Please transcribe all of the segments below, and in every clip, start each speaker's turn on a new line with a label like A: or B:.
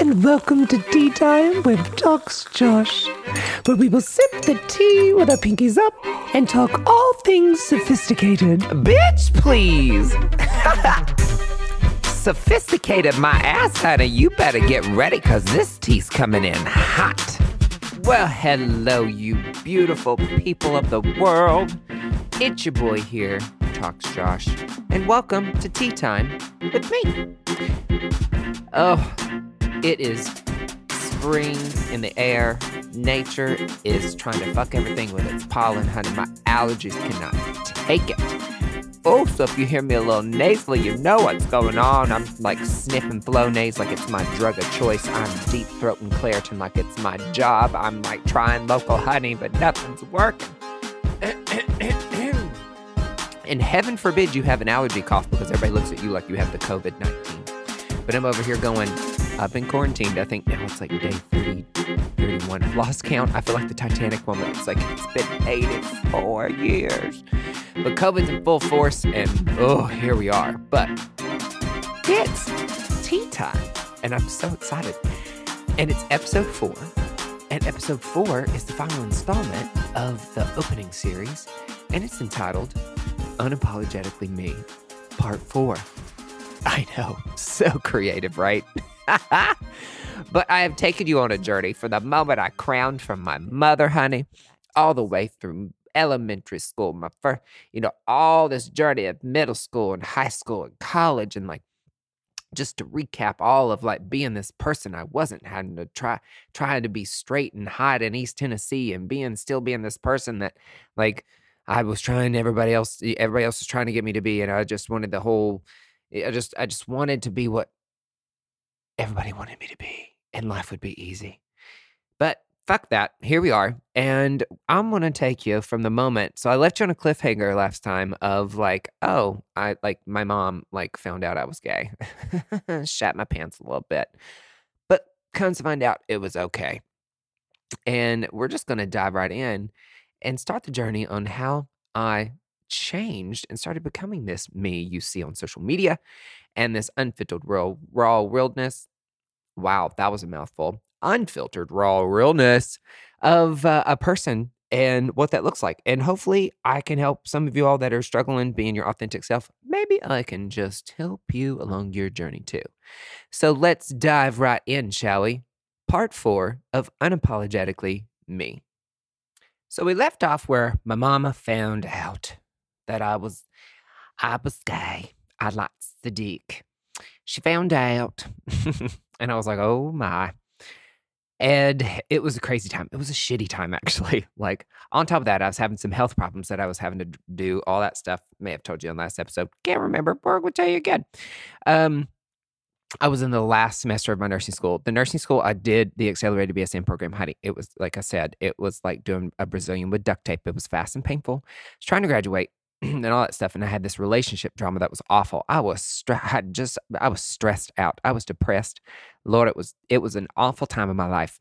A: and welcome to Tea Time with Talks Josh, where we will sip the tea with our pinkies up and talk all things sophisticated.
B: Bitch, please. Sophisticated my ass, honey. You better get ready because this tea's coming in hot. Well, hello, you beautiful people of the world. It's your boy here, Talks Josh, and welcome to Tea Time with me. Oh, it is spring in the air. Nature is trying to fuck everything with its pollen, honey. My allergies cannot take it. Oh, so if you hear me a little nasally, you know what's going on. I'm like sniffing Flonase like it's my drug of choice. I'm deep throating Claritin like it's my job. I'm like trying local honey, but nothing's working. and heaven forbid you have an allergy cough because everybody looks at you like you have the COVID 19. But I'm over here going, I've been quarantined. I think now it's like day 30, 31. I've lost count. I feel like the Titanic woman. It's like it's been 84 years. But COVID's in full force, and oh, here we are. But it's tea time, and I'm so excited. And it's episode four. And episode four is the final installment of the opening series, and it's entitled Unapologetically Me, Part Four. I know, so creative, right? but I have taken you on a journey from the moment I crowned from my mother, honey, all the way through elementary school, my first, you know, all this journey of middle school and high school and college, and like just to recap all of like being this person I wasn't, having to try trying to be straight and hot in East Tennessee, and being still being this person that like I was trying everybody else everybody else was trying to get me to be, and I just wanted the whole I just I just wanted to be what everybody wanted me to be, and life would be easy. But fuck that. Here we are. And I'm going to take you from the moment. So I left you on a cliffhanger last time of like, oh, I like my mom like found out I was gay. Shat my pants a little bit. But comes to find out it was okay. And we're just going to dive right in and start the journey on how I changed and started becoming this me you see on social media and this unfiltered raw, raw realness. Wow, that was a mouthful unfiltered, raw realness of uh, a person and what that looks like. And hopefully, I can help some of you all that are struggling being your authentic self. Maybe I can just help you along your journey too. So let's dive right in, shall we? Part four of Unapologetically Me. So we left off where my mama found out that I was I was gay. I liked the Sadiq. She found out, and I was like, "Oh my!" And it was a crazy time. It was a shitty time, actually. Like, on top of that, I was having some health problems that I was having to do, all that stuff. May have told you in last episode. Can't remember. Borg will tell you again. Um, I was in the last semester of my nursing school. The nursing school, I did the accelerated BSN program. Honey, it was like I said, it was like doing a Brazilian with duct tape. It was fast and painful. I was trying to graduate and all that stuff, and I had this relationship drama that was awful. I was stre- I just I was stressed out. I was depressed. Lord, it was it was an awful time in my life.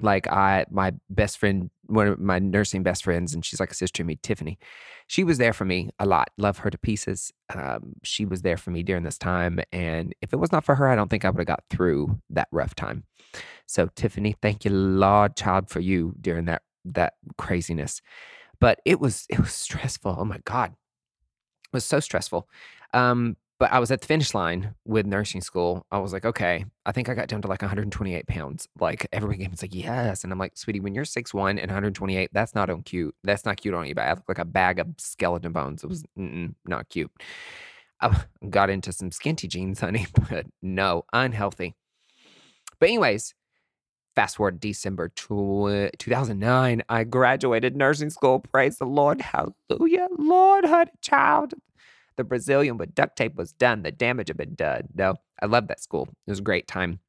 B: Like I, my best friend, one of my nursing best friends, and she's like a sister to me, Tiffany. She was there for me a lot. Love her to pieces. Um, she was there for me during this time, and if it was not for her, I don't think I would have got through that rough time. So, Tiffany, thank you, Lord, child, for you during that that craziness. But it was it was stressful. Oh my god, it was so stressful. Um, but I was at the finish line with nursing school. I was like, okay, I think I got down to like 128 pounds. Like everybody came, it's like, yes. And I'm like, sweetie, when you're 6'1 and 128, that's not on cute. That's not cute on you. But I look like a bag of skeleton bones. It was not cute. I got into some skinty jeans, honey, but no, unhealthy. But, anyways, fast forward December 2009, I graduated nursing school. Praise the Lord. Hallelujah. Lord, honey, child the Brazilian with duct tape was done. The damage had been done. No, I love that school. It was a great time.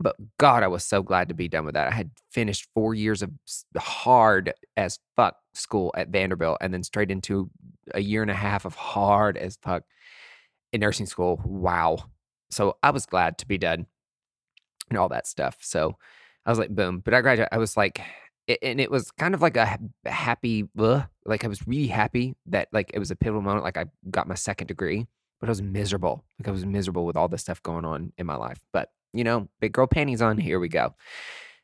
B: But God, I was so glad to be done with that. I had finished four years of hard as fuck school at Vanderbilt and then straight into a year and a half of hard as fuck in nursing school. Wow. So I was glad to be done and all that stuff. So I was like, boom. But I graduated. I was like, and it was kind of like a happy, ugh, like I was really happy that like it was a pivotal moment. Like I got my second degree, but I was miserable. Like I was miserable with all this stuff going on in my life. But you know, big girl panties on. Here we go.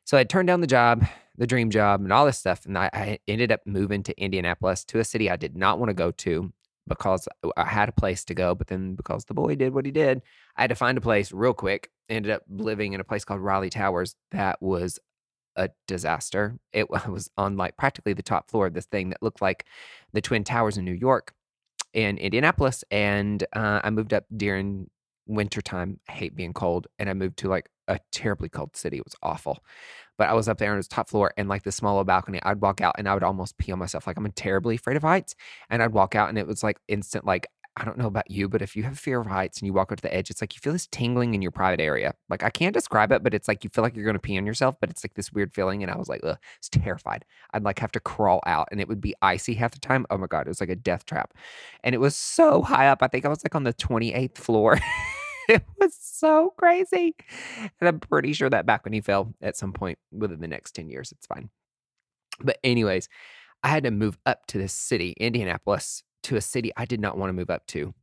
B: So I turned down the job, the dream job, and all this stuff. And I, I ended up moving to Indianapolis, to a city I did not want to go to because I had a place to go. But then because the boy did what he did, I had to find a place real quick. Ended up living in a place called Riley Towers that was a disaster. It was on like practically the top floor of this thing that looked like the Twin Towers in New York in Indianapolis. And uh, I moved up during wintertime. I hate being cold. And I moved to like a terribly cold city. It was awful. But I was up there on the top floor and like the small little balcony. I'd walk out and I would almost pee on myself. Like I'm terribly afraid of heights. And I'd walk out and it was like instant, like I don't know about you, but if you have fear of heights and you walk up to the edge, it's like you feel this tingling in your private area. Like I can't describe it, but it's like you feel like you're going to pee on yourself, but it's like this weird feeling. And I was like, Ugh, it's terrified. I'd like have to crawl out and it would be icy half the time. Oh my God, it was like a death trap. And it was so high up. I think I was like on the 28th floor. it was so crazy. And I'm pretty sure that back when he fell at some point within the next 10 years. It's fine. But, anyways, I had to move up to this city, Indianapolis, to a city I did not want to move up to.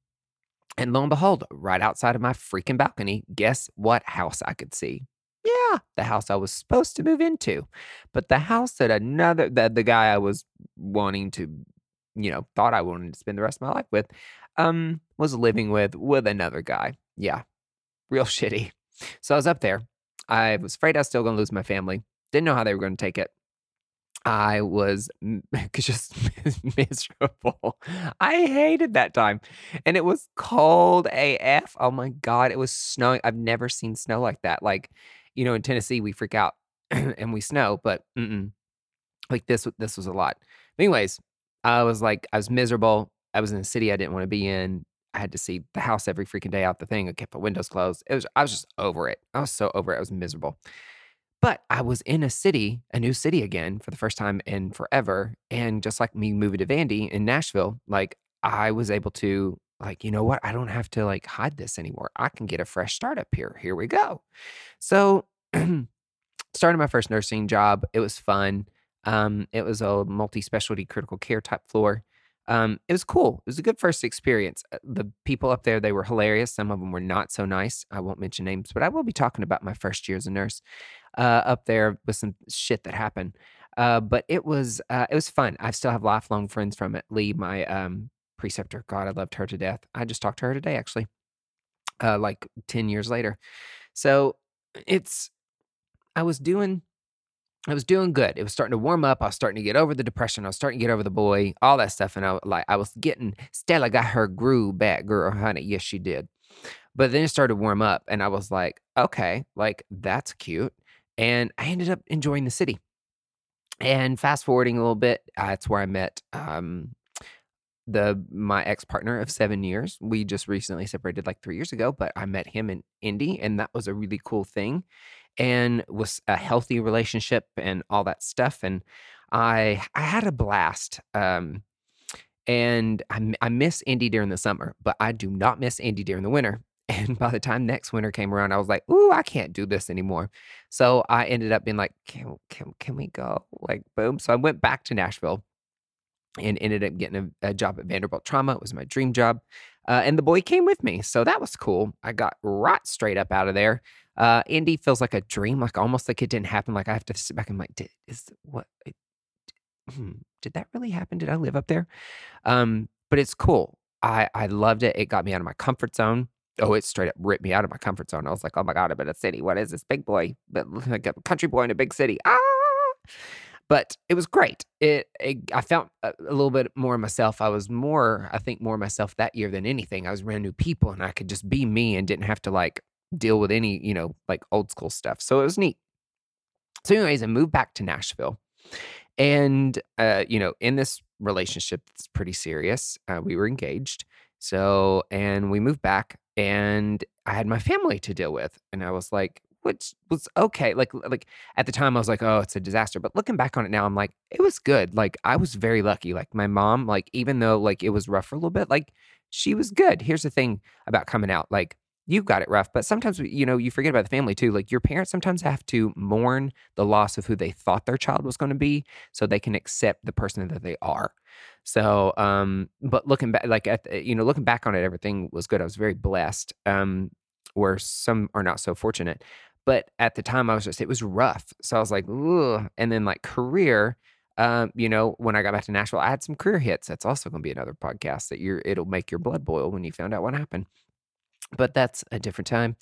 B: And lo and behold, right outside of my freaking balcony, guess what house I could see? Yeah, the house I was supposed to move into. But the house that another that the guy I was wanting to, you know, thought I wanted to spend the rest of my life with, um, was living with with another guy. Yeah, real shitty. So I was up there. I was afraid I was still gonna lose my family. Didn't know how they were gonna take it. I was just miserable. I hated that time. And it was cold AF. Oh my God. It was snowing. I've never seen snow like that. Like, you know, in Tennessee, we freak out and we snow, but mm-mm. like this, this was a lot. Anyways, I was like, I was miserable. I was in a city I didn't want to be in. I had to see the house every freaking day out the thing. I kept the windows closed. It was, I was just over it. I was so over it. I was miserable. But I was in a city, a new city again for the first time in forever. And just like me moving to Vandy in Nashville, like I was able to, like, you know what? I don't have to like hide this anymore. I can get a fresh start up here. Here we go. So, started my first nursing job. It was fun. Um, it was a multi specialty critical care type floor. Um, it was cool. It was a good first experience. Uh, the people up there, they were hilarious. Some of them were not so nice. I won't mention names, but I will be talking about my first year as a nurse uh, up there with some shit that happened. Uh, but it was uh, it was fun. I still have lifelong friends from it. Lee, my um, preceptor, God, I loved her to death. I just talked to her today, actually, uh, like ten years later. So it's I was doing I was doing good. It was starting to warm up. I was starting to get over the depression. I was starting to get over the boy, all that stuff. And I like I was getting Stella got her groove back, girl, honey. Yes, she did. But then it started to warm up, and I was like, okay, like that's cute and I ended up enjoying the city. And fast forwarding a little bit, that's where I met um, the my ex partner of seven years. We just recently separated like three years ago, but I met him in Indy, and that was a really cool thing, and was a healthy relationship and all that stuff. And I I had a blast. Um, and I, I miss Indy during the summer, but I do not miss Indy during the winter and by the time next winter came around, I was like, "Ooh, I can't do this anymore." So I ended up being like, "Can can can we go?" Like, boom. So I went back to Nashville and ended up getting a, a job at Vanderbilt Trauma. It was my dream job, uh, and the boy came with me, so that was cool. I got right straight up out of there. Uh, Indy feels like a dream, like almost like it didn't happen. Like I have to sit back and like, did is what? Hmm, did that really happen? Did I live up there? Um, but it's cool. I I loved it. It got me out of my comfort zone. Oh, it straight up ripped me out of my comfort zone. I was like, "Oh my god, I'm in a city. What is this big boy? But like a country boy in a big city." Ah! But it was great. It, it I felt a, a little bit more myself. I was more, I think, more myself that year than anything. I was around new people, and I could just be me and didn't have to like deal with any, you know, like old school stuff. So it was neat. So, anyways, I moved back to Nashville, and uh, you know, in this relationship that's pretty serious, uh, we were engaged. So, and we moved back and I had my family to deal with. And I was like, which was okay. Like, like at the time I was like, oh, it's a disaster. But looking back on it now, I'm like, it was good. Like I was very lucky. Like my mom, like, even though like it was rough for a little bit, like she was good. Here's the thing about coming out. Like you've got it rough, but sometimes you know you forget about the family too. Like your parents sometimes have to mourn the loss of who they thought their child was going to be, so they can accept the person that they are. So, um, but looking back, like at you know, looking back on it, everything was good. I was very blessed. Um, where some are not so fortunate. But at the time, I was just, it was rough. So I was like, Ugh. and then like career, um, you know, when I got back to Nashville, I had some career hits. That's also going to be another podcast that you're, it'll make your blood boil when you found out what happened but that's a different time.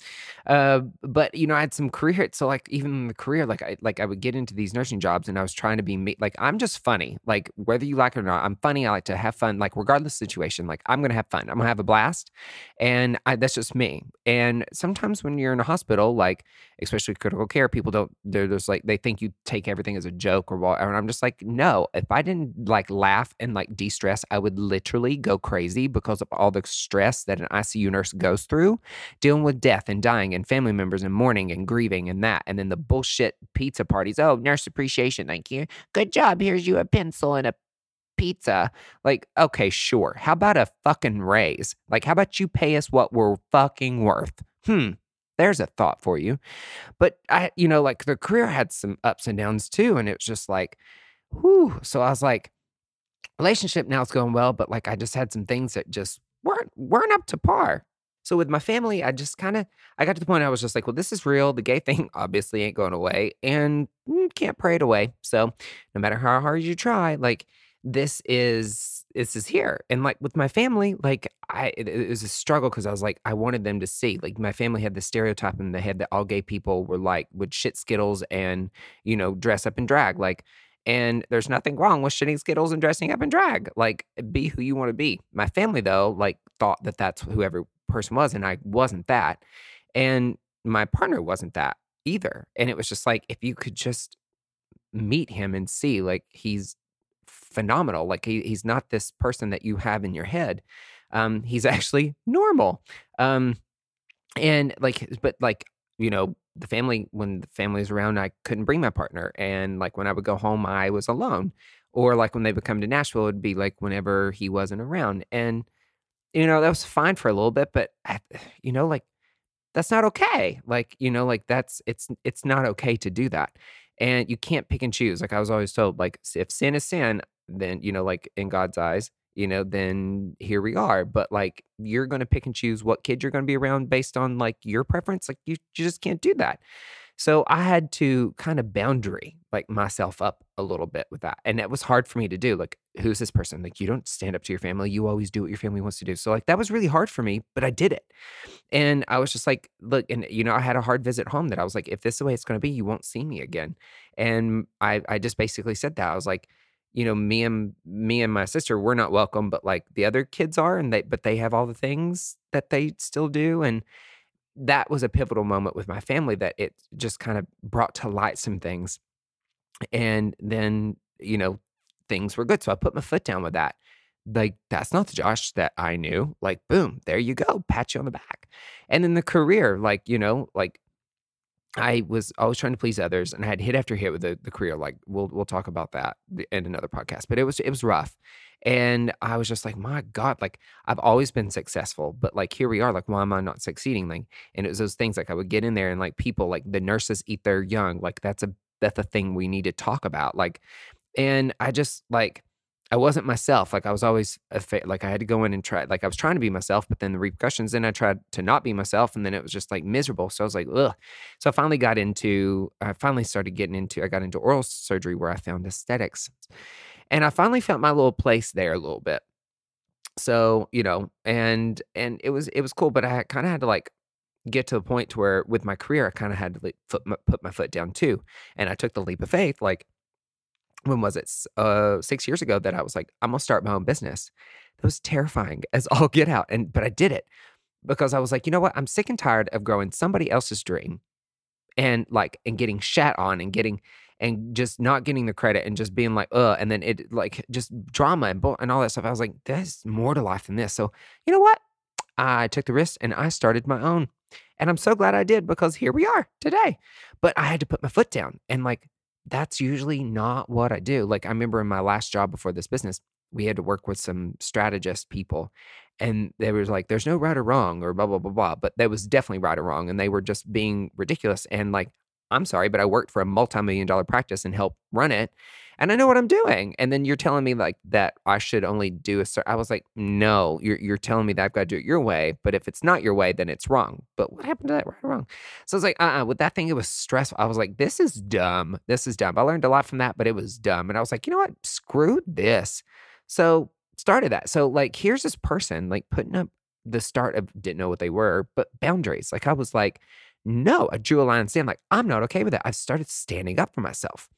B: Uh, but you know, I had some career. So like even in the career, like I like I would get into these nursing jobs, and I was trying to be me. Like I'm just funny. Like whether you like it or not, I'm funny. I like to have fun. Like regardless situation, like I'm gonna have fun. I'm gonna have a blast, and I, that's just me. And sometimes when you're in a hospital, like especially critical care, people don't. They're just like they think you take everything as a joke or whatever. And I'm just like, no. If I didn't like laugh and like de stress, I would literally go crazy because of all the stress that an ICU nurse goes through through dealing with death and dying and family members and mourning and grieving and that. And then the bullshit pizza parties. Oh, nurse appreciation. Thank you. Good job. Here's you a pencil and a pizza. Like, okay, sure. How about a fucking raise? Like, how about you pay us what we're fucking worth? Hmm. There's a thought for you. But I, you know, like the career had some ups and downs too. And it was just like, whew. So I was like, relationship now is going well, but like I just had some things that just weren't weren't up to par. So with my family, I just kind of I got to the point I was just like, well, this is real. The gay thing obviously ain't going away, and mm, can't pray it away. So no matter how hard you try, like this is this is here. And like with my family, like I it, it was a struggle because I was like I wanted them to see. Like my family had the stereotype in the head that all gay people were like would shit skittles and you know dress up in drag. Like and there's nothing wrong with shitting Skittles and dressing up in drag. Like, be who you want to be. My family, though, like, thought that that's whoever person was, and I wasn't that. And my partner wasn't that either. And it was just like, if you could just meet him and see, like, he's phenomenal. Like, he, he's not this person that you have in your head. Um, he's actually normal. Um, and like, but like, you know, the family, when the family was around, I couldn't bring my partner. And like, when I would go home, I was alone. Or like when they would come to Nashville, it'd be like whenever he wasn't around. And you know, that was fine for a little bit, but you know, like that's not okay. Like, you know, like that's it's it's not okay to do that. And you can't pick and choose. Like I was always told, like if sin is sin, then you know, like in God's eyes, you know, then here we are. But like you're gonna pick and choose what kid you're gonna be around based on like your preference. Like you, you just can't do that. So I had to kind of boundary like myself up a little bit with that. And it was hard for me to do. Like, who's this person? Like, you don't stand up to your family. You always do what your family wants to do. So, like, that was really hard for me, but I did it. And I was just like, look, and, you know, I had a hard visit home that I was like, if this is the way it's going to be, you won't see me again. And I, I just basically said that. I was like, you know, me and me and my sister, we're not welcome, but like the other kids are, and they, but they have all the things that they still do. And, that was a pivotal moment with my family that it just kind of brought to light some things. And then, you know, things were good. So I put my foot down with that. Like, that's not the Josh that I knew. Like, boom, there you go, pat you on the back. And then the career, like, you know, like I was always trying to please others and I had hit after hit with the, the career. Like we'll we'll talk about that in another podcast. But it was it was rough. And I was just like, my God, like I've always been successful, but like here we are, like, why am I not succeeding? Like, and it was those things like I would get in there and like people, like the nurses eat their young, like that's a that's a thing we need to talk about. Like, and I just like I wasn't myself. Like I was always fa- like I had to go in and try. Like I was trying to be myself, but then the repercussions. Then I tried to not be myself, and then it was just like miserable. So I was like, ugh. So I finally got into. I finally started getting into. I got into oral surgery where I found aesthetics, and I finally found my little place there a little bit. So, you know, and and it was it was cool, but I kind of had to like get to the point to where with my career, I kind of had to like, foot, put my foot down too. And I took the leap of faith, like when was it? Uh, six years ago that I was like, I'm gonna start my own business. That was terrifying as all get out. And but I did it because I was like, you know what? I'm sick and tired of growing somebody else's dream and like and getting shat on and getting and just not getting the credit and just being like, uh, and then it like just drama and and all that stuff. I was like, there's more to life than this. So you know what? I took the risk and I started my own. And I'm so glad I did because here we are today. But I had to put my foot down. And like, that's usually not what I do. Like, I remember in my last job before this business, we had to work with some strategist people. And they was like, there's no right or wrong or blah, blah, blah, blah. But there was definitely right or wrong. And they were just being ridiculous. And like, I'm sorry, but I worked for a multi million dollar practice and helped run it. And I know what I'm doing. And then you're telling me like that I should only do a certain. I was like, no, you're, you're telling me that I've got to do it your way. But if it's not your way, then it's wrong. But what happened to that right or wrong? So I was like, uh uh with that thing, it was stressful. I was like, this is dumb. This is dumb. I learned a lot from that, but it was dumb. And I was like, you know what? Screw this. So started that. So like, here's this person like putting up the start of didn't know what they were, but boundaries. Like I was like, no, I drew a line and said, I'm like, I'm not okay with that. I've started standing up for myself.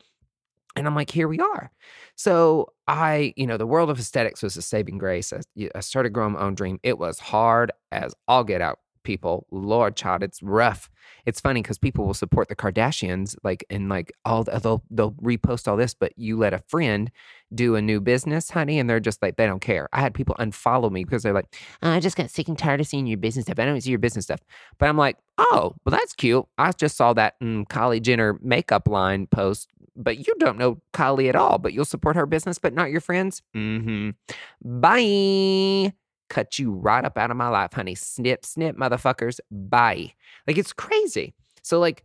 B: And I'm like, here we are. So I, you know, the world of aesthetics was a saving grace. I, I started growing my own dream. It was hard as all get out people. Lord child, it's rough. It's funny because people will support the Kardashians, like and like all the, they'll they'll repost all this, but you let a friend do a new business, honey, and they're just like they don't care. I had people unfollow me because they're like, oh, I just got sick and tired of seeing your business stuff. I don't see your business stuff, but I'm like, oh, well that's cute. I just saw that mm, Kylie Jenner makeup line post. But you don't know Kylie at all, but you'll support her business, but not your friends. Mm-hmm. Bye cut you right up out of my life, honey. Snip, snip, motherfuckers. Bye. Like it's crazy. So like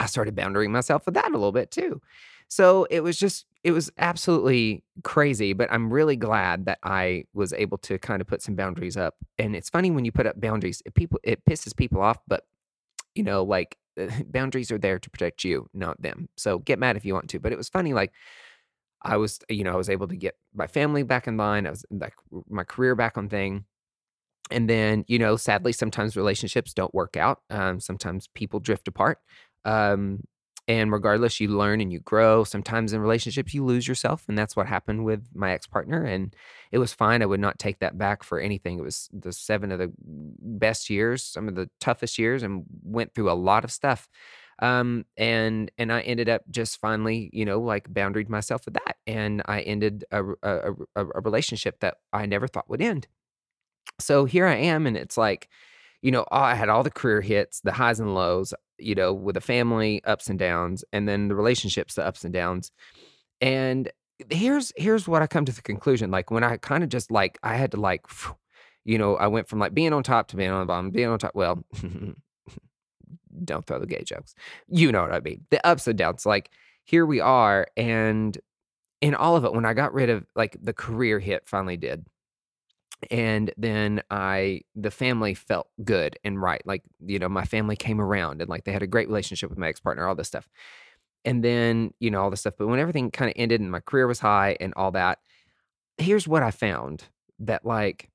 B: I started boundarying myself with that a little bit too. So it was just it was absolutely crazy, but I'm really glad that I was able to kind of put some boundaries up. And it's funny when you put up boundaries, it people it pisses people off, but you know, like boundaries are there to protect you, not them. So get mad if you want to. But it was funny like I was, you know, I was able to get my family back in line. I was like my career back on thing. And then, you know, sadly, sometimes relationships don't work out. Um, sometimes people drift apart. Um, and regardless, you learn and you grow. Sometimes in relationships, you lose yourself. And that's what happened with my ex partner. And it was fine. I would not take that back for anything. It was the seven of the best years, some of the toughest years, and went through a lot of stuff um, and and I ended up just finally, you know, like boundaried myself with that, and I ended a, a, a, a relationship that I never thought would end. So here I am, and it's like, you know, I had all the career hits, the highs and lows, you know, with the family ups and downs, and then the relationships, the ups and downs, and here's here's what I come to the conclusion. Like when I kind of just like I had to like, you know, I went from like being on top to being on the bottom, being on top. Well, don't throw the gay jokes. You know what I mean. The ups and downs. Like here we are. And in all of it, when I got rid of like the career hit finally did. And then I, the family felt good and right. Like, you know, my family came around and like they had a great relationship with my ex partner, all this stuff. And then, you know, all this stuff. But when everything kind of ended and my career was high and all that, here's what I found that like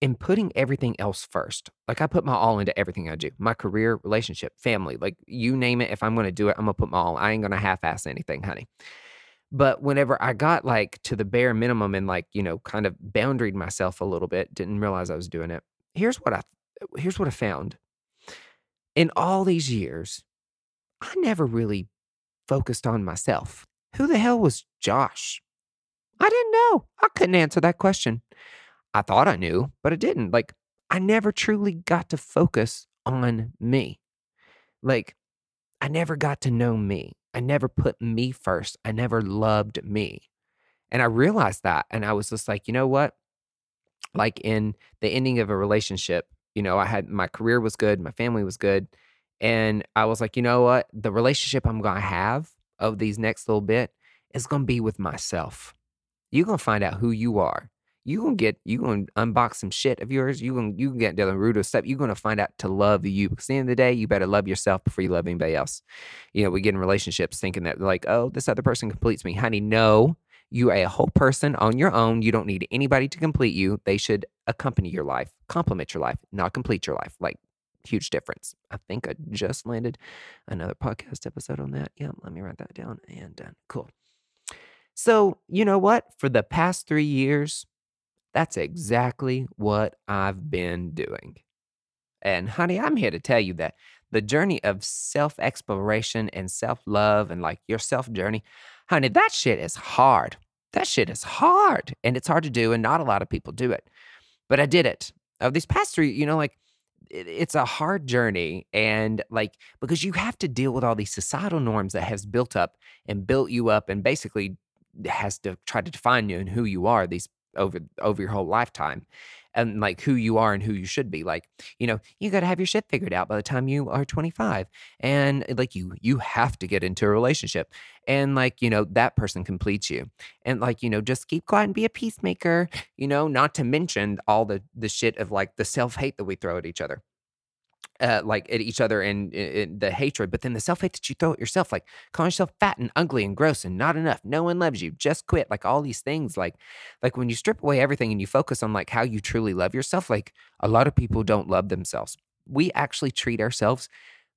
B: in putting everything else first. Like I put my all into everything I do. My career, relationship, family, like you name it. If I'm to do it, I'm to put my all. I ain't to half ass anything, honey. But whenever I got like to the bare minimum and like, you know, kind of boundaried myself a little bit, didn't realize I was doing it. Here's what I here's what I found. In all these years, I never really focused on myself. Who the hell was Josh? I didn't know. I couldn't answer that question. I thought I knew, but I didn't. Like, I never truly got to focus on me. Like, I never got to know me. I never put me first. I never loved me. And I realized that. And I was just like, you know what? Like, in the ending of a relationship, you know, I had my career was good, my family was good. And I was like, you know what? The relationship I'm going to have of these next little bit is going to be with myself. You're going to find out who you are you gonna get you gonna unbox some shit of yours. You gonna you can get root of stuff. You're gonna find out to love you. Because the end of the day, you better love yourself before you love anybody else. You know, we get in relationships thinking that like, oh, this other person completes me. Honey, no. You are a whole person on your own. You don't need anybody to complete you. They should accompany your life, complement your life, not complete your life. Like huge difference. I think I just landed another podcast episode on that. Yeah, let me write that down. And uh, cool. So, you know what? For the past three years, that's exactly what I've been doing. And honey, I'm here to tell you that the journey of self exploration and self love and like your self journey, honey, that shit is hard. That shit is hard and it's hard to do, and not a lot of people do it. But I did it. Of these past three, you know, like it, it's a hard journey and like because you have to deal with all these societal norms that has built up and built you up and basically has to try to define you and who you are these over over your whole lifetime and like who you are and who you should be like you know you got to have your shit figured out by the time you are 25 and uh, like you you have to get into a relationship and like you know that person completes you and like you know just keep quiet and be a peacemaker you know not to mention all the the shit of like the self-hate that we throw at each other uh, like at each other and, and the hatred, but then the self hate that you throw at yourself, like calling yourself fat and ugly and gross and not enough. No one loves you. Just quit. Like all these things. Like, like when you strip away everything and you focus on like how you truly love yourself. Like a lot of people don't love themselves. We actually treat ourselves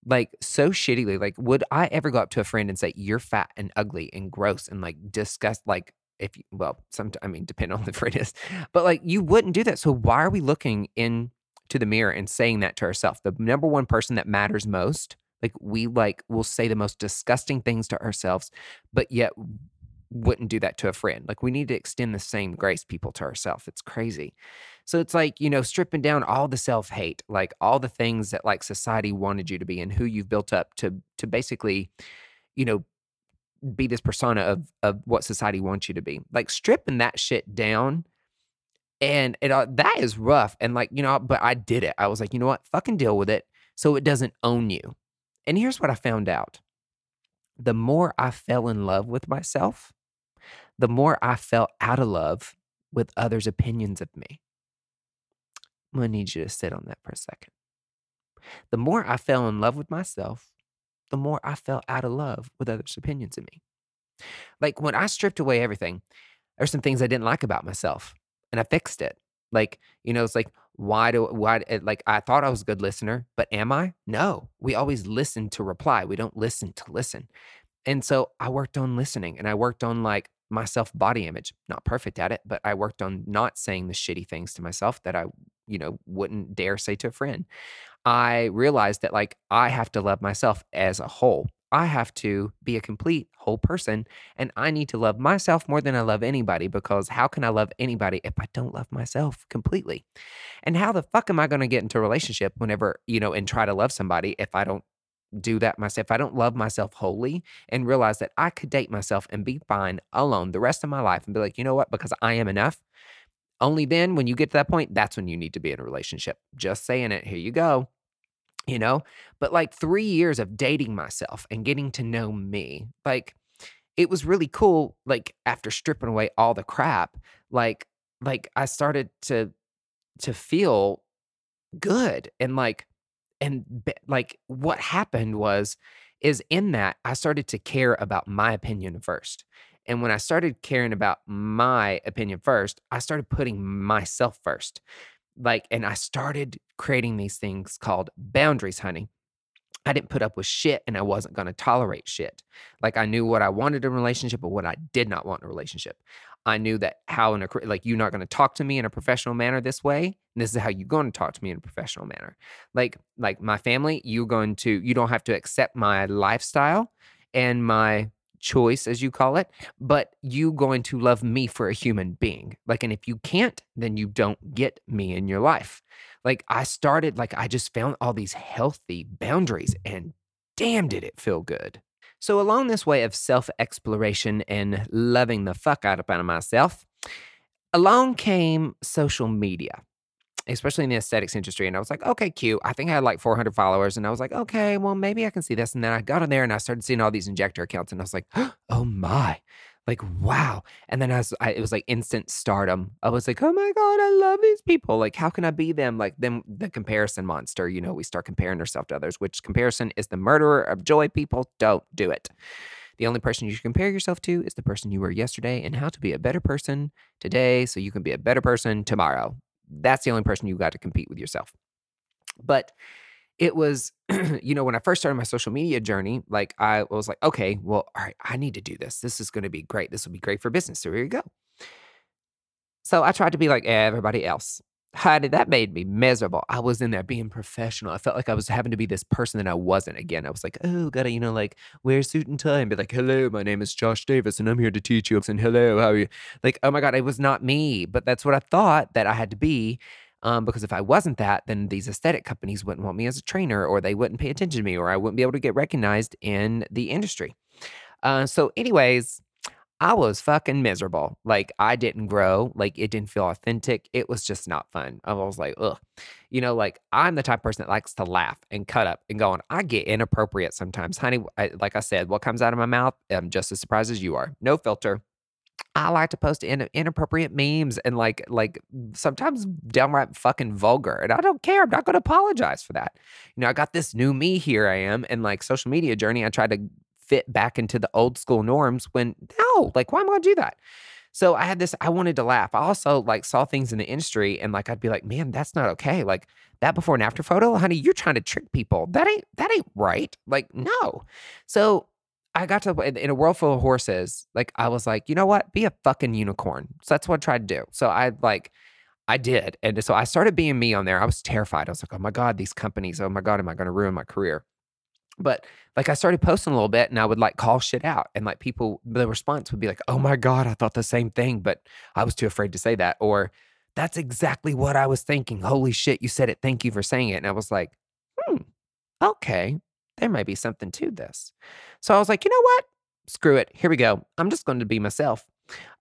B: like so shittily. Like, would I ever go up to a friend and say you're fat and ugly and gross and like disgust? Like, if you, well, some I mean, depending on the friend is, but like you wouldn't do that. So why are we looking in? To the mirror and saying that to ourselves. The number one person that matters most, like we like will say the most disgusting things to ourselves, but yet wouldn't do that to a friend. Like we need to extend the same grace people to ourselves. It's crazy. So it's like, you know, stripping down all the self-hate, like all the things that like society wanted you to be and who you've built up to to basically, you know, be this persona of of what society wants you to be. Like stripping that shit down and it uh, that is rough. And like, you know, but I did it. I was like, you know what? Fucking deal with it so it doesn't own you. And here's what I found out. The more I fell in love with myself, the more I fell out of love with others' opinions of me. I'm gonna need you to sit on that for a second. The more I fell in love with myself, the more I fell out of love with others' opinions of me. Like when I stripped away everything, there's some things I didn't like about myself and I fixed it. Like, you know, it's like, why do, why, eh, like, I thought I was a good listener, but am I? No, we always listen to reply. We don't listen to listen. And so I worked on listening and I worked on like my self body image. Not perfect at it, but I worked on not saying the shitty things to myself that I, you know, wouldn't dare say to a friend. I realized that like I have to love myself as a whole. I have to be a complete whole person and I need to love myself more than I love anybody because how can I love anybody if I don't love myself completely? And how the fuck am I going to get into a relationship whenever, you know, and try to love somebody if I don't do that myself? If I don't love myself wholly and realize that I could date myself and be fine alone the rest of my life and be like, you know what? Because I am enough. Only then, when you get to that point, that's when you need to be in a relationship. Just saying it. Here you go you know? But like three years of dating myself and getting to know me, like it was really cool. Like after stripping away all the crap, like, like I started to, to feel good and like, and like what happened was, is in that I started to care about my opinion first. And when I started caring about my opinion first, I started putting myself first like, and I started creating these things called boundaries, honey. I didn't put up with shit and I wasn't going to tolerate shit. Like I knew what I wanted in a relationship but what I did not want in a relationship. I knew that how in a like you're not going to talk to me in a professional manner this way. And this is how you're going to talk to me in a professional manner. Like like my family, you're going to you don't have to accept my lifestyle and my choice, as you call it, but you going to love me for a human being. Like, and if you can't, then you don't get me in your life. Like, I started, like, I just found all these healthy boundaries, and damn, did it feel good. So, along this way of self exploration and loving the fuck out of myself, along came social media especially in the aesthetics industry. And I was like, okay, cute. I think I had like 400 followers. And I was like, okay, well, maybe I can see this. And then I got on there and I started seeing all these injector accounts. And I was like, oh my, like, wow. And then as I, it was like instant stardom. I was like, oh my God, I love these people. Like, how can I be them? Like, them, the comparison monster, you know, we start comparing ourselves to others, which comparison is the murderer of joy. People don't do it. The only person you should compare yourself to is the person you were yesterday and how to be a better person today so you can be a better person tomorrow that's the only person you got to compete with yourself. But it was, you know, when I first started my social media journey, like I was like, okay, well, all right, I need to do this. This is going to be great. This will be great for business. So here you go. So I tried to be like everybody else. Honey, that made me miserable. I was in there being professional. I felt like I was having to be this person that I wasn't again. I was like, oh, gotta, you know, like wear a suit and tie and be like, hello, my name is Josh Davis and I'm here to teach you. And hello, how are you? Like, oh my God, it was not me. But that's what I thought that I had to be. Um, because if I wasn't that, then these aesthetic companies wouldn't want me as a trainer or they wouldn't pay attention to me or I wouldn't be able to get recognized in the industry. Uh, so, anyways, I was fucking miserable. Like I didn't grow. Like it didn't feel authentic. It was just not fun. I was like, ugh. You know, like I'm the type of person that likes to laugh and cut up and go on. I get inappropriate sometimes, honey. I, like I said, what comes out of my mouth, I'm just as surprised as you are. No filter. I like to post in, inappropriate memes and like like sometimes downright fucking vulgar, and I don't care. I'm not going to apologize for that. You know, I got this new me here. I am, and like social media journey. I tried to fit back into the old school norms. When no, like why am I going to do that? So I had this. I wanted to laugh. I also like saw things in the industry, and like I'd be like, man, that's not okay. Like that before and after photo, honey, you're trying to trick people. That ain't that ain't right. Like no. So I got to in a world full of horses, like I was like, you know what? Be a fucking unicorn. So that's what I tried to do. So I like I did. And so I started being me on there. I was terrified. I was like, oh my God, these companies, oh my God, am I going to ruin my career? But like I started posting a little bit and I would like call shit out. And like people, the response would be like, oh my God, I thought the same thing, but I was too afraid to say that. Or that's exactly what I was thinking. Holy shit, you said it. Thank you for saying it. And I was like, hmm, okay there might be something to this. So I was like, you know what? Screw it. Here we go. I'm just going to be myself.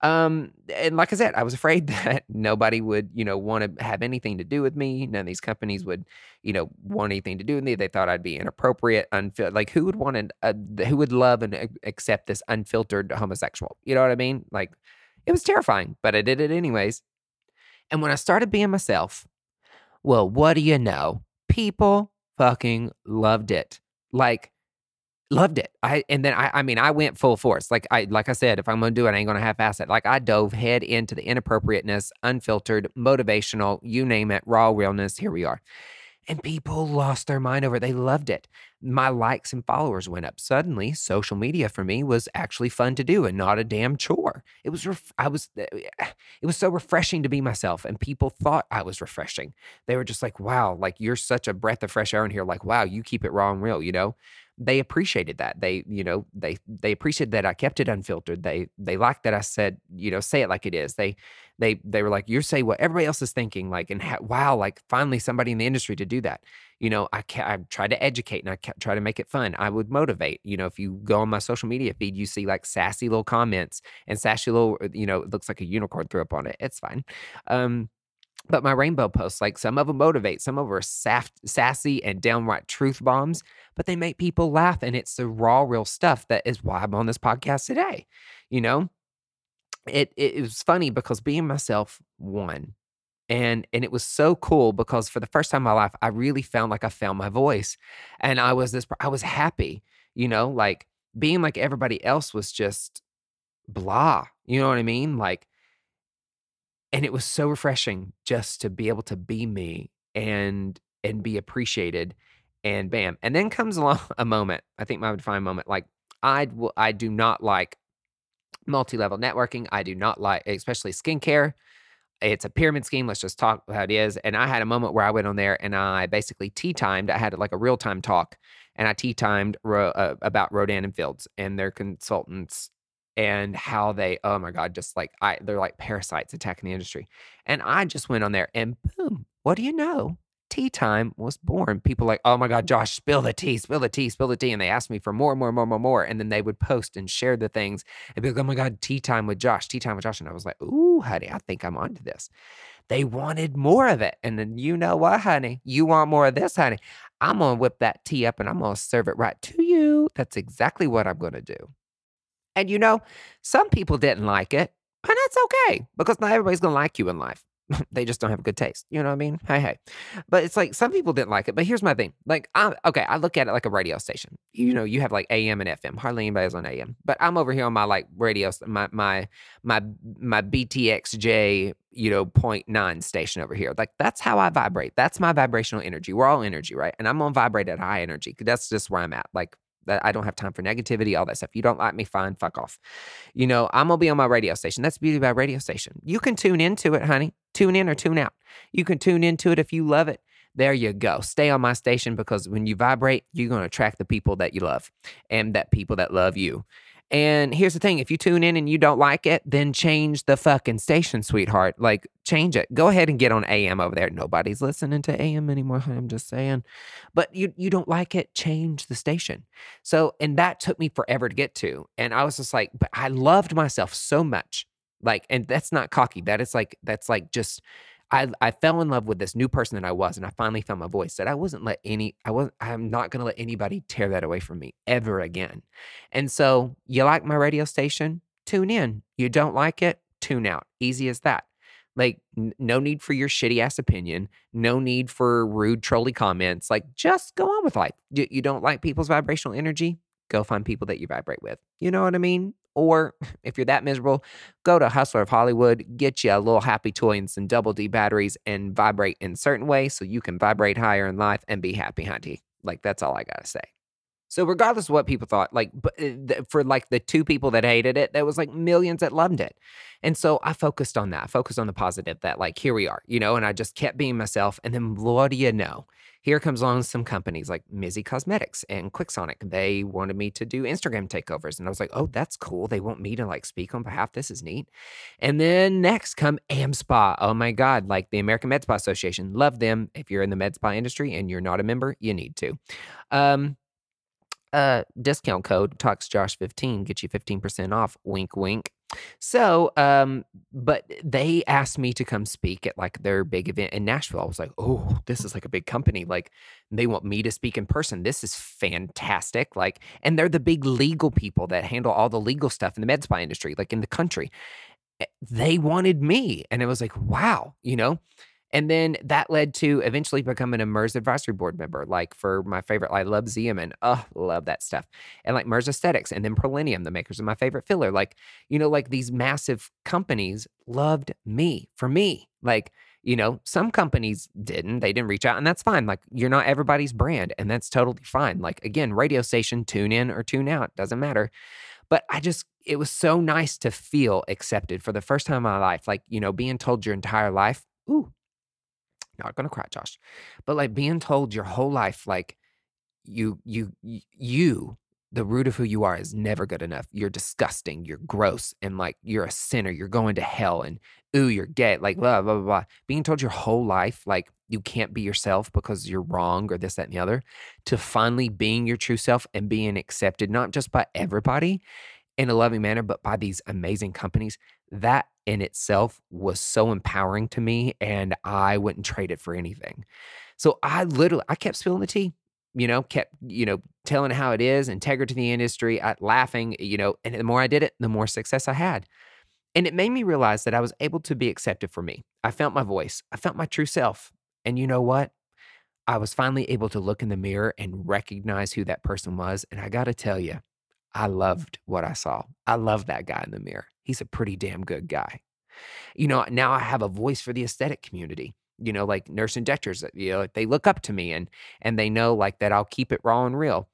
B: Um, and like I said, I was afraid that nobody would, you know, want to have anything to do with me. None of these companies would, you know, want anything to do with me. They thought I'd be inappropriate, unfiltered. Like, who would want to, uh, who would love and accept this unfiltered homosexual? You know what I mean? Like, it was terrifying, but I did it anyways. And when I started being myself, well, what do you know? People fucking loved it like loved it. I and then I I mean I went full force. Like I like I said, if I'm gonna do it, I ain't gonna half ass it. Like I dove head into the inappropriateness, unfiltered, motivational, you name it, raw realness. Here we are. And people lost their mind over it. They loved it. My likes and followers went up. Suddenly, social media for me was actually fun to do and not a damn chore. It was ref- I was eh, it was so refreshing to be myself and people thought I was refreshing. They were just like, "Wow, like you're such a breath of fresh air in here. Like, wow, you keep it raw and real, you know?" They appreciated that. They, you know, they they appreciated that I kept it unfiltered. They they liked that I said, you know, say it like it is. They they they were like, you're saying what everybody else is thinking, like, and ha- wow, like finally somebody in the industry to do that. You know, I ca- I tried to educate and I ca- try to make it fun. I would motivate. You know, if you go on my social media feed, you see like sassy little comments and sassy little, you know, it looks like a unicorn threw up on it. It's fine. Um, but my rainbow posts, like some of them motivate, some of them are saft, sassy and downright truth bombs, but they make people laugh. And it's the raw, real stuff that is why I'm on this podcast today. You know, it, it, it was funny because being myself won. And, and it was so cool because for the first time in my life, I really found like I found my voice. And I was this, I was happy, you know, like being like everybody else was just blah. You know what I mean? Like, and it was so refreshing just to be able to be me and and be appreciated and bam and then comes along a moment i think my defining moment like i i do not like multi-level networking i do not like especially skincare it's a pyramid scheme let's just talk how it is and i had a moment where i went on there and i basically tea timed i had like a real-time talk and i tea timed ro- uh, about rodan and fields and their consultants and how they oh my god just like i they're like parasites attacking the industry. And i just went on there and boom what do you know? Tea time was born. People like oh my god josh spill the tea spill the tea spill the tea and they asked me for more more more more more and then they would post and share the things and be like oh my god tea time with josh tea time with josh and i was like ooh honey i think i'm onto this. They wanted more of it and then you know what honey? You want more of this honey. I'm gonna whip that tea up and i'm gonna serve it right to you. That's exactly what i'm gonna do and you know, some people didn't like it, and that's okay because not everybody's going to like you in life. they just don't have good taste. You know what I mean? Hey, hey. But it's like some people didn't like it. But here's my thing. Like, I, okay, I look at it like a radio station. You know, you have like AM and FM. Hardly anybody's on AM. But I'm over here on my like radio, my my my my BTXJ, you know, 0.9 station over here. Like that's how I vibrate. That's my vibrational energy. We're all energy, right? And I'm gonna vibrate at high energy. That's just where I'm at. Like that I don't have time for negativity, all that stuff. You don't like me, fine, fuck off. You know, I'm gonna be on my radio station. That's the beauty about radio station. You can tune into it, honey. Tune in or tune out. You can tune into it if you love it. There you go. Stay on my station because when you vibrate, you're gonna attract the people that you love and that people that love you. And here's the thing if you tune in and you don't like it, then change the fucking station, sweetheart. Like, change it. Go ahead and get on AM over there. Nobody's listening to AM anymore. I'm just saying. But you, you don't like it, change the station. So, and that took me forever to get to. And I was just like, but I loved myself so much. Like, and that's not cocky. That is like, that's like just I, I fell in love with this new person that I was, and I finally found my voice. That I wasn't let any, I wasn't, I'm not to let anybody tear that away from me ever again. And so, you like my radio station? Tune in. You don't like it? Tune out. Easy as that. Like, n- no need for your shitty ass opinion. No need for rude, trolly comments. Like, just go on with life. You, you don't like people's vibrational energy? Go find people that you vibrate with. You know what I mean? Or if you're that miserable, go to Hustler of Hollywood, get you a little happy toy and some double D batteries and vibrate in certain ways so you can vibrate higher in life and be happy, hunty. Like that's all I gotta say. So regardless of what people thought, like uh, for like the two people that hated it, there was like millions that loved it. And so I focused on that. I focused on the positive that like here we are, you know, and I just kept being myself. And then what do you know? Here comes along some companies like Mizzy Cosmetics and Quicksonic. They wanted me to do Instagram takeovers. And I was like, oh, that's cool. They want me to like speak on behalf. This is neat. And then next come AmSpa. Oh my God, like the American Med Spa Association. Love them. If you're in the med spa industry and you're not a member, you need to. Um, uh, discount code talksjosh15 get you 15% off wink wink so um but they asked me to come speak at like their big event in nashville. I was like oh this is like a big company like they want me to speak in person. This is fantastic like and they're the big legal people that handle all the legal stuff in the med spa industry like in the country. Eh, they wanted me and it was like wow you know and then that led to eventually becoming a Merz advisory board member, like for my favorite, I love Xeomin. Oh, love that stuff. And like Merz Aesthetics and then Prollenium, the makers of my favorite filler. Like, you know, like these massive companies loved me for me. Like, you know, some companies didn't, they didn't reach out, and that's fine. Like, you're not everybody's brand, and that's totally fine. Like, again, radio station, tune in or tune out, doesn't matter. But I just, it was so nice to feel accepted for the first time in my life. Like, you know, being told your entire life, ooh, not gonna cry, Josh, but like being told your whole life, like you, you, you, the root of who you are is never good enough. You're disgusting. You're gross. And like you're a sinner. You're going to hell. And ooh, you're gay. Like blah, blah, blah, blah. Being told your whole life, like you can't be yourself because you're wrong or this, that, and the other, to finally being your true self and being accepted, not just by everybody in a loving manner, but by these amazing companies, that in itself was so empowering to me and I wouldn't trade it for anything. So I literally I kept spilling the tea, you know, kept, you know, telling how it is, integrity to the industry, I, laughing, you know, and the more I did it, the more success I had. And it made me realize that I was able to be accepted for me. I felt my voice. I felt my true self. And you know what? I was finally able to look in the mirror and recognize who that person was. And I got to tell you, I loved what I saw. I love that guy in the mirror. He's a pretty damn good guy. You know, now I have a voice for the aesthetic community. You know, like nurse injectors, you know, they look up to me and and they know like that I'll keep it raw and real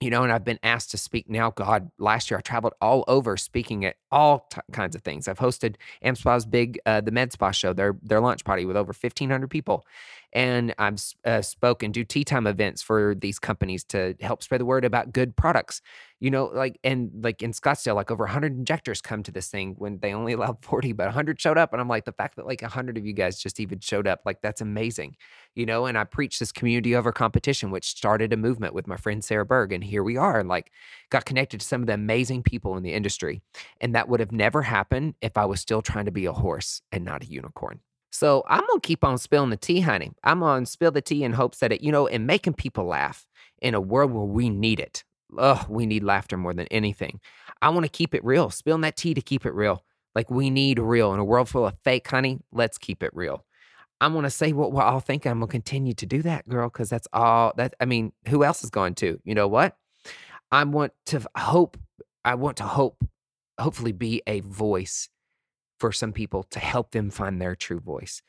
B: you know, and I've been asked to speak now. God, last year I traveled all over speaking at all t- kinds of things. I've hosted AmSpa's big, uh, the Med Spa show, their their launch party with over fifteen hundred people, and I've uh, spoken, do tea time events for these companies to help spread the word about good products. You know, like and like in Scottsdale, like over hundred injectors come to this thing when they only allowed forty, but hundred showed up, and I'm like, the fact that like hundred of you guys just even showed up, like that's amazing. You know, and I preach this community over competition, which started a movement with my friend Sarah Berg, and here we are, and like got connected to some of the amazing people in the industry, and that would have never happened if I was still trying to be a horse and not a unicorn. So I'm gonna keep on spilling the tea, honey. I'm gonna spill the tea in hopes that it, you know, and making people laugh in a world where we need it. Ugh, we need laughter more than anything. I want to keep it real, spilling that tea to keep it real. Like we need real in a world full of fake, honey. Let's keep it real. I'm gonna say what we're all thinking. I'm gonna continue to do that, girl, because that's all that I mean, who else is going to? You know what? I want to hope, I want to hope, hopefully be a voice for some people to help them find their true voice.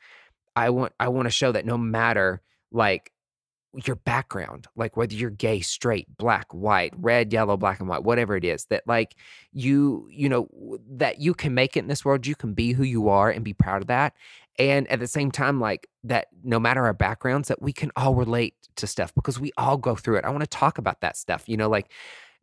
B: I want I want to show that no matter like your background, like whether you're gay, straight, black, white, red, yellow, black and white, whatever it is, that like you, you know, that you can make it in this world, you can be who you are and be proud of that. And at the same time, like that no matter our backgrounds, that we can all relate to stuff because we all go through it. I want to talk about that stuff, you know, like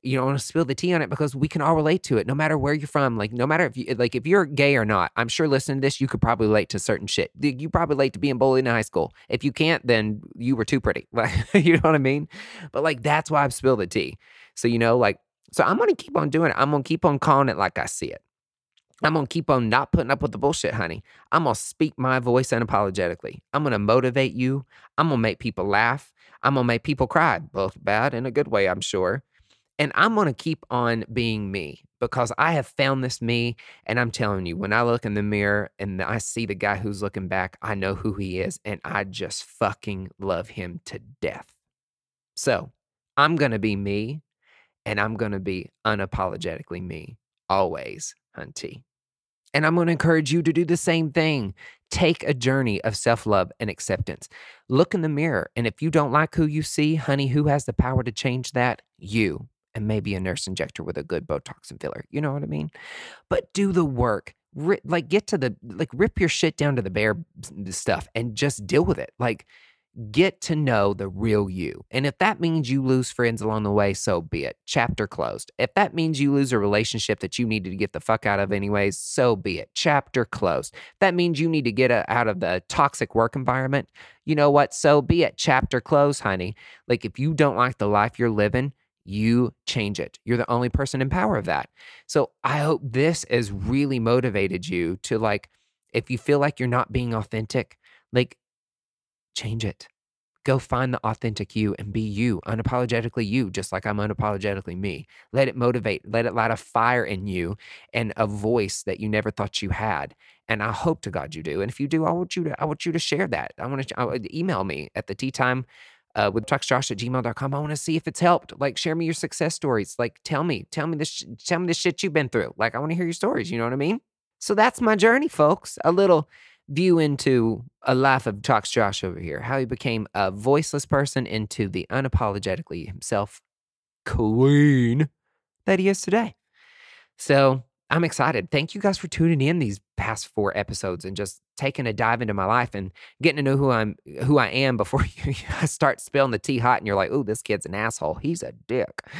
B: you don't want to spill the tea on it because we can all relate to it, no matter where you're from. Like, no matter if you eh, like, if you're gay or not, I'm sure listening to this, you could probably relate to certain shit. You probably relate to being bullied in high school. If you can't, then you were too pretty. Like, you know what I mean? But like, that's why I've spilled the tea. So you know, like, so I'm gonna keep on doing it. I'm gonna keep on calling it like I see it. I'm gonna keep on not putting up with the bullshit, honey. I'm gonna speak my voice unapologetically. I'm gonna motivate you. I'm gonna make people laugh. I'm gonna make people cry, both bad and a good way, I'm sure. And I'm going to keep on being me because I have found this me. And I'm telling you, when I look in the mirror and I see the guy who's looking back, I know who he is. And I just fucking love him to death. So I'm going to be me and I'm going to be unapologetically me always, hunty. And I'm going to encourage you to do the same thing. Take a journey of self love and acceptance. Look in the mirror. And if you don't like who you see, honey, who has the power to change that? You and maybe a nurse injector with a good Botox and filler. You know what I mean? But do the work. Rip, like get to the like rip your shit down to the bare stuff and just deal with it. Like get to know the real you. And if that means you lose friends along the way, so be it. Chapter closed. If that means you lose a relationship that you needed to get the fuck out of anyways, so be it. Chapter closed. If that means you need to get a, out of the toxic work environment, you know what? So be it. Chapter closed, honey. Like if you don't like the life you're living, you change it. You're the only person in power of that. So I hope this has really motivated you to like, if you feel like you're not being authentic, like change it. Go find the authentic you and be you, unapologetically you, just like I'm unapologetically me. Let it motivate, let it light a fire in you and a voice that you never thought you had. And I hope to God you do. And if you do, I want you to, I want you to share that. I want to I, email me at the tea time uh, with talksjosh at gmail.com. I want to see if it's helped. Like, share me your success stories. Like, tell me, tell me this, tell me the shit you've been through. Like, I want to hear your stories. You know what I mean? So that's my journey, folks. A little view into a life of Talks Josh over here, how he became a voiceless person into the unapologetically himself queen that he is today. So I'm excited. Thank you guys for tuning in these past four episodes and just taking a dive into my life and getting to know who I'm who I am before you start spilling the tea hot and you're like, oh, this kid's an asshole. He's a dick.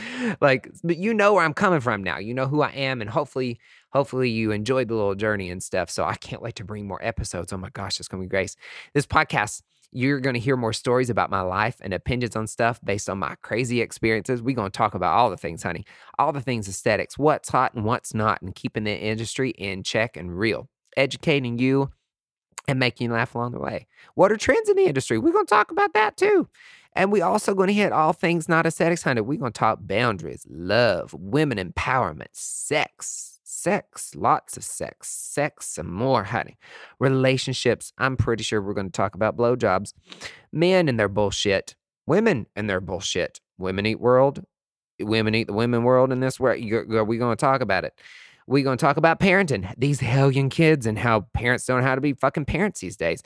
B: Like, but you know where I'm coming from now. You know who I am, and hopefully, hopefully you enjoyed the little journey and stuff. So I can't wait to bring more episodes. Oh my gosh, it's gonna be great. This podcast you're going to hear more stories about my life and opinions on stuff based on my crazy experiences. We're going to talk about all the things, honey, all the things aesthetics, what's hot and what's not, and keeping the industry in check and real, educating you and making you laugh along the way. What are trends in the industry? We're going to talk about that too. And we also going to hit all things not aesthetics, honey. We're going to talk boundaries, love, women empowerment, sex, sex, lots of sex, sex, some more, honey. Relationships. I'm pretty sure we're going to talk about blowjobs. Men and their bullshit. Women and their bullshit. Women eat world. Women eat the women world in this world. Are we going to talk about it? We're going to talk about parenting, these hellion kids, and how parents don't know how to be fucking parents these days.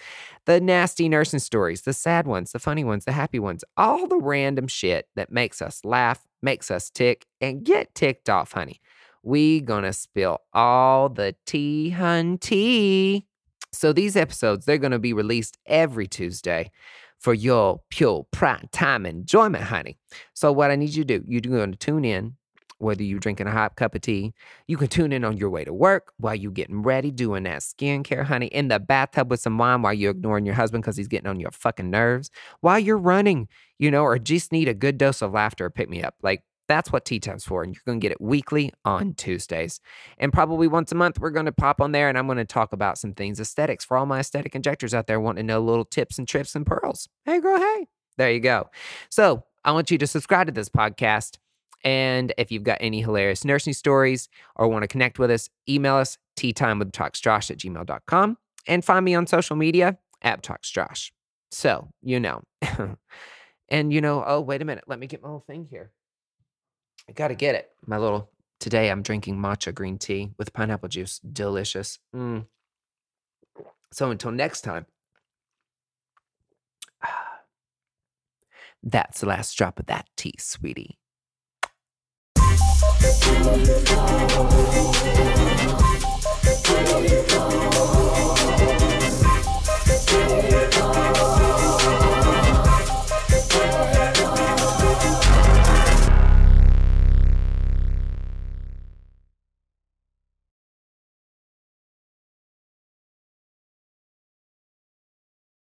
B: The nasty nursing stories, the sad ones, the funny ones, the happy ones, all the random shit that makes us laugh, makes us tick, and get ticked off, honey we gonna spill all the tea, hun tea. So these episodes, they're gonna be released every Tuesday for your pure prime time enjoyment, honey. So what I need you to do, you're gonna tune in, whether you're drinking a hot cup of tea, you can tune in on your way to work while you're getting ready, doing that skincare, honey, in the bathtub with some wine while you're ignoring your husband because he's getting on your fucking nerves, while you're running, you know, or just need a good dose of laughter pick me up. Like that's what Tea Time's for. And you're going to get it weekly on Tuesdays. And probably once a month, we're going to pop on there and I'm going to talk about some things aesthetics for all my aesthetic injectors out there wanting to know little tips and trips and pearls. Hey, girl, hey. There you go. So I want you to subscribe to this podcast. And if you've got any hilarious nursing stories or want to connect with us, email us teatime with talksjosh at gmail.com and find me on social media at talksjosh. So, you know. and, you know, oh, wait a minute. Let me get my little thing here. I gotta get it. My little today I'm drinking matcha green tea with pineapple juice. Delicious. Mm. So until next time, that's the last drop of that tea, sweetie. Where go?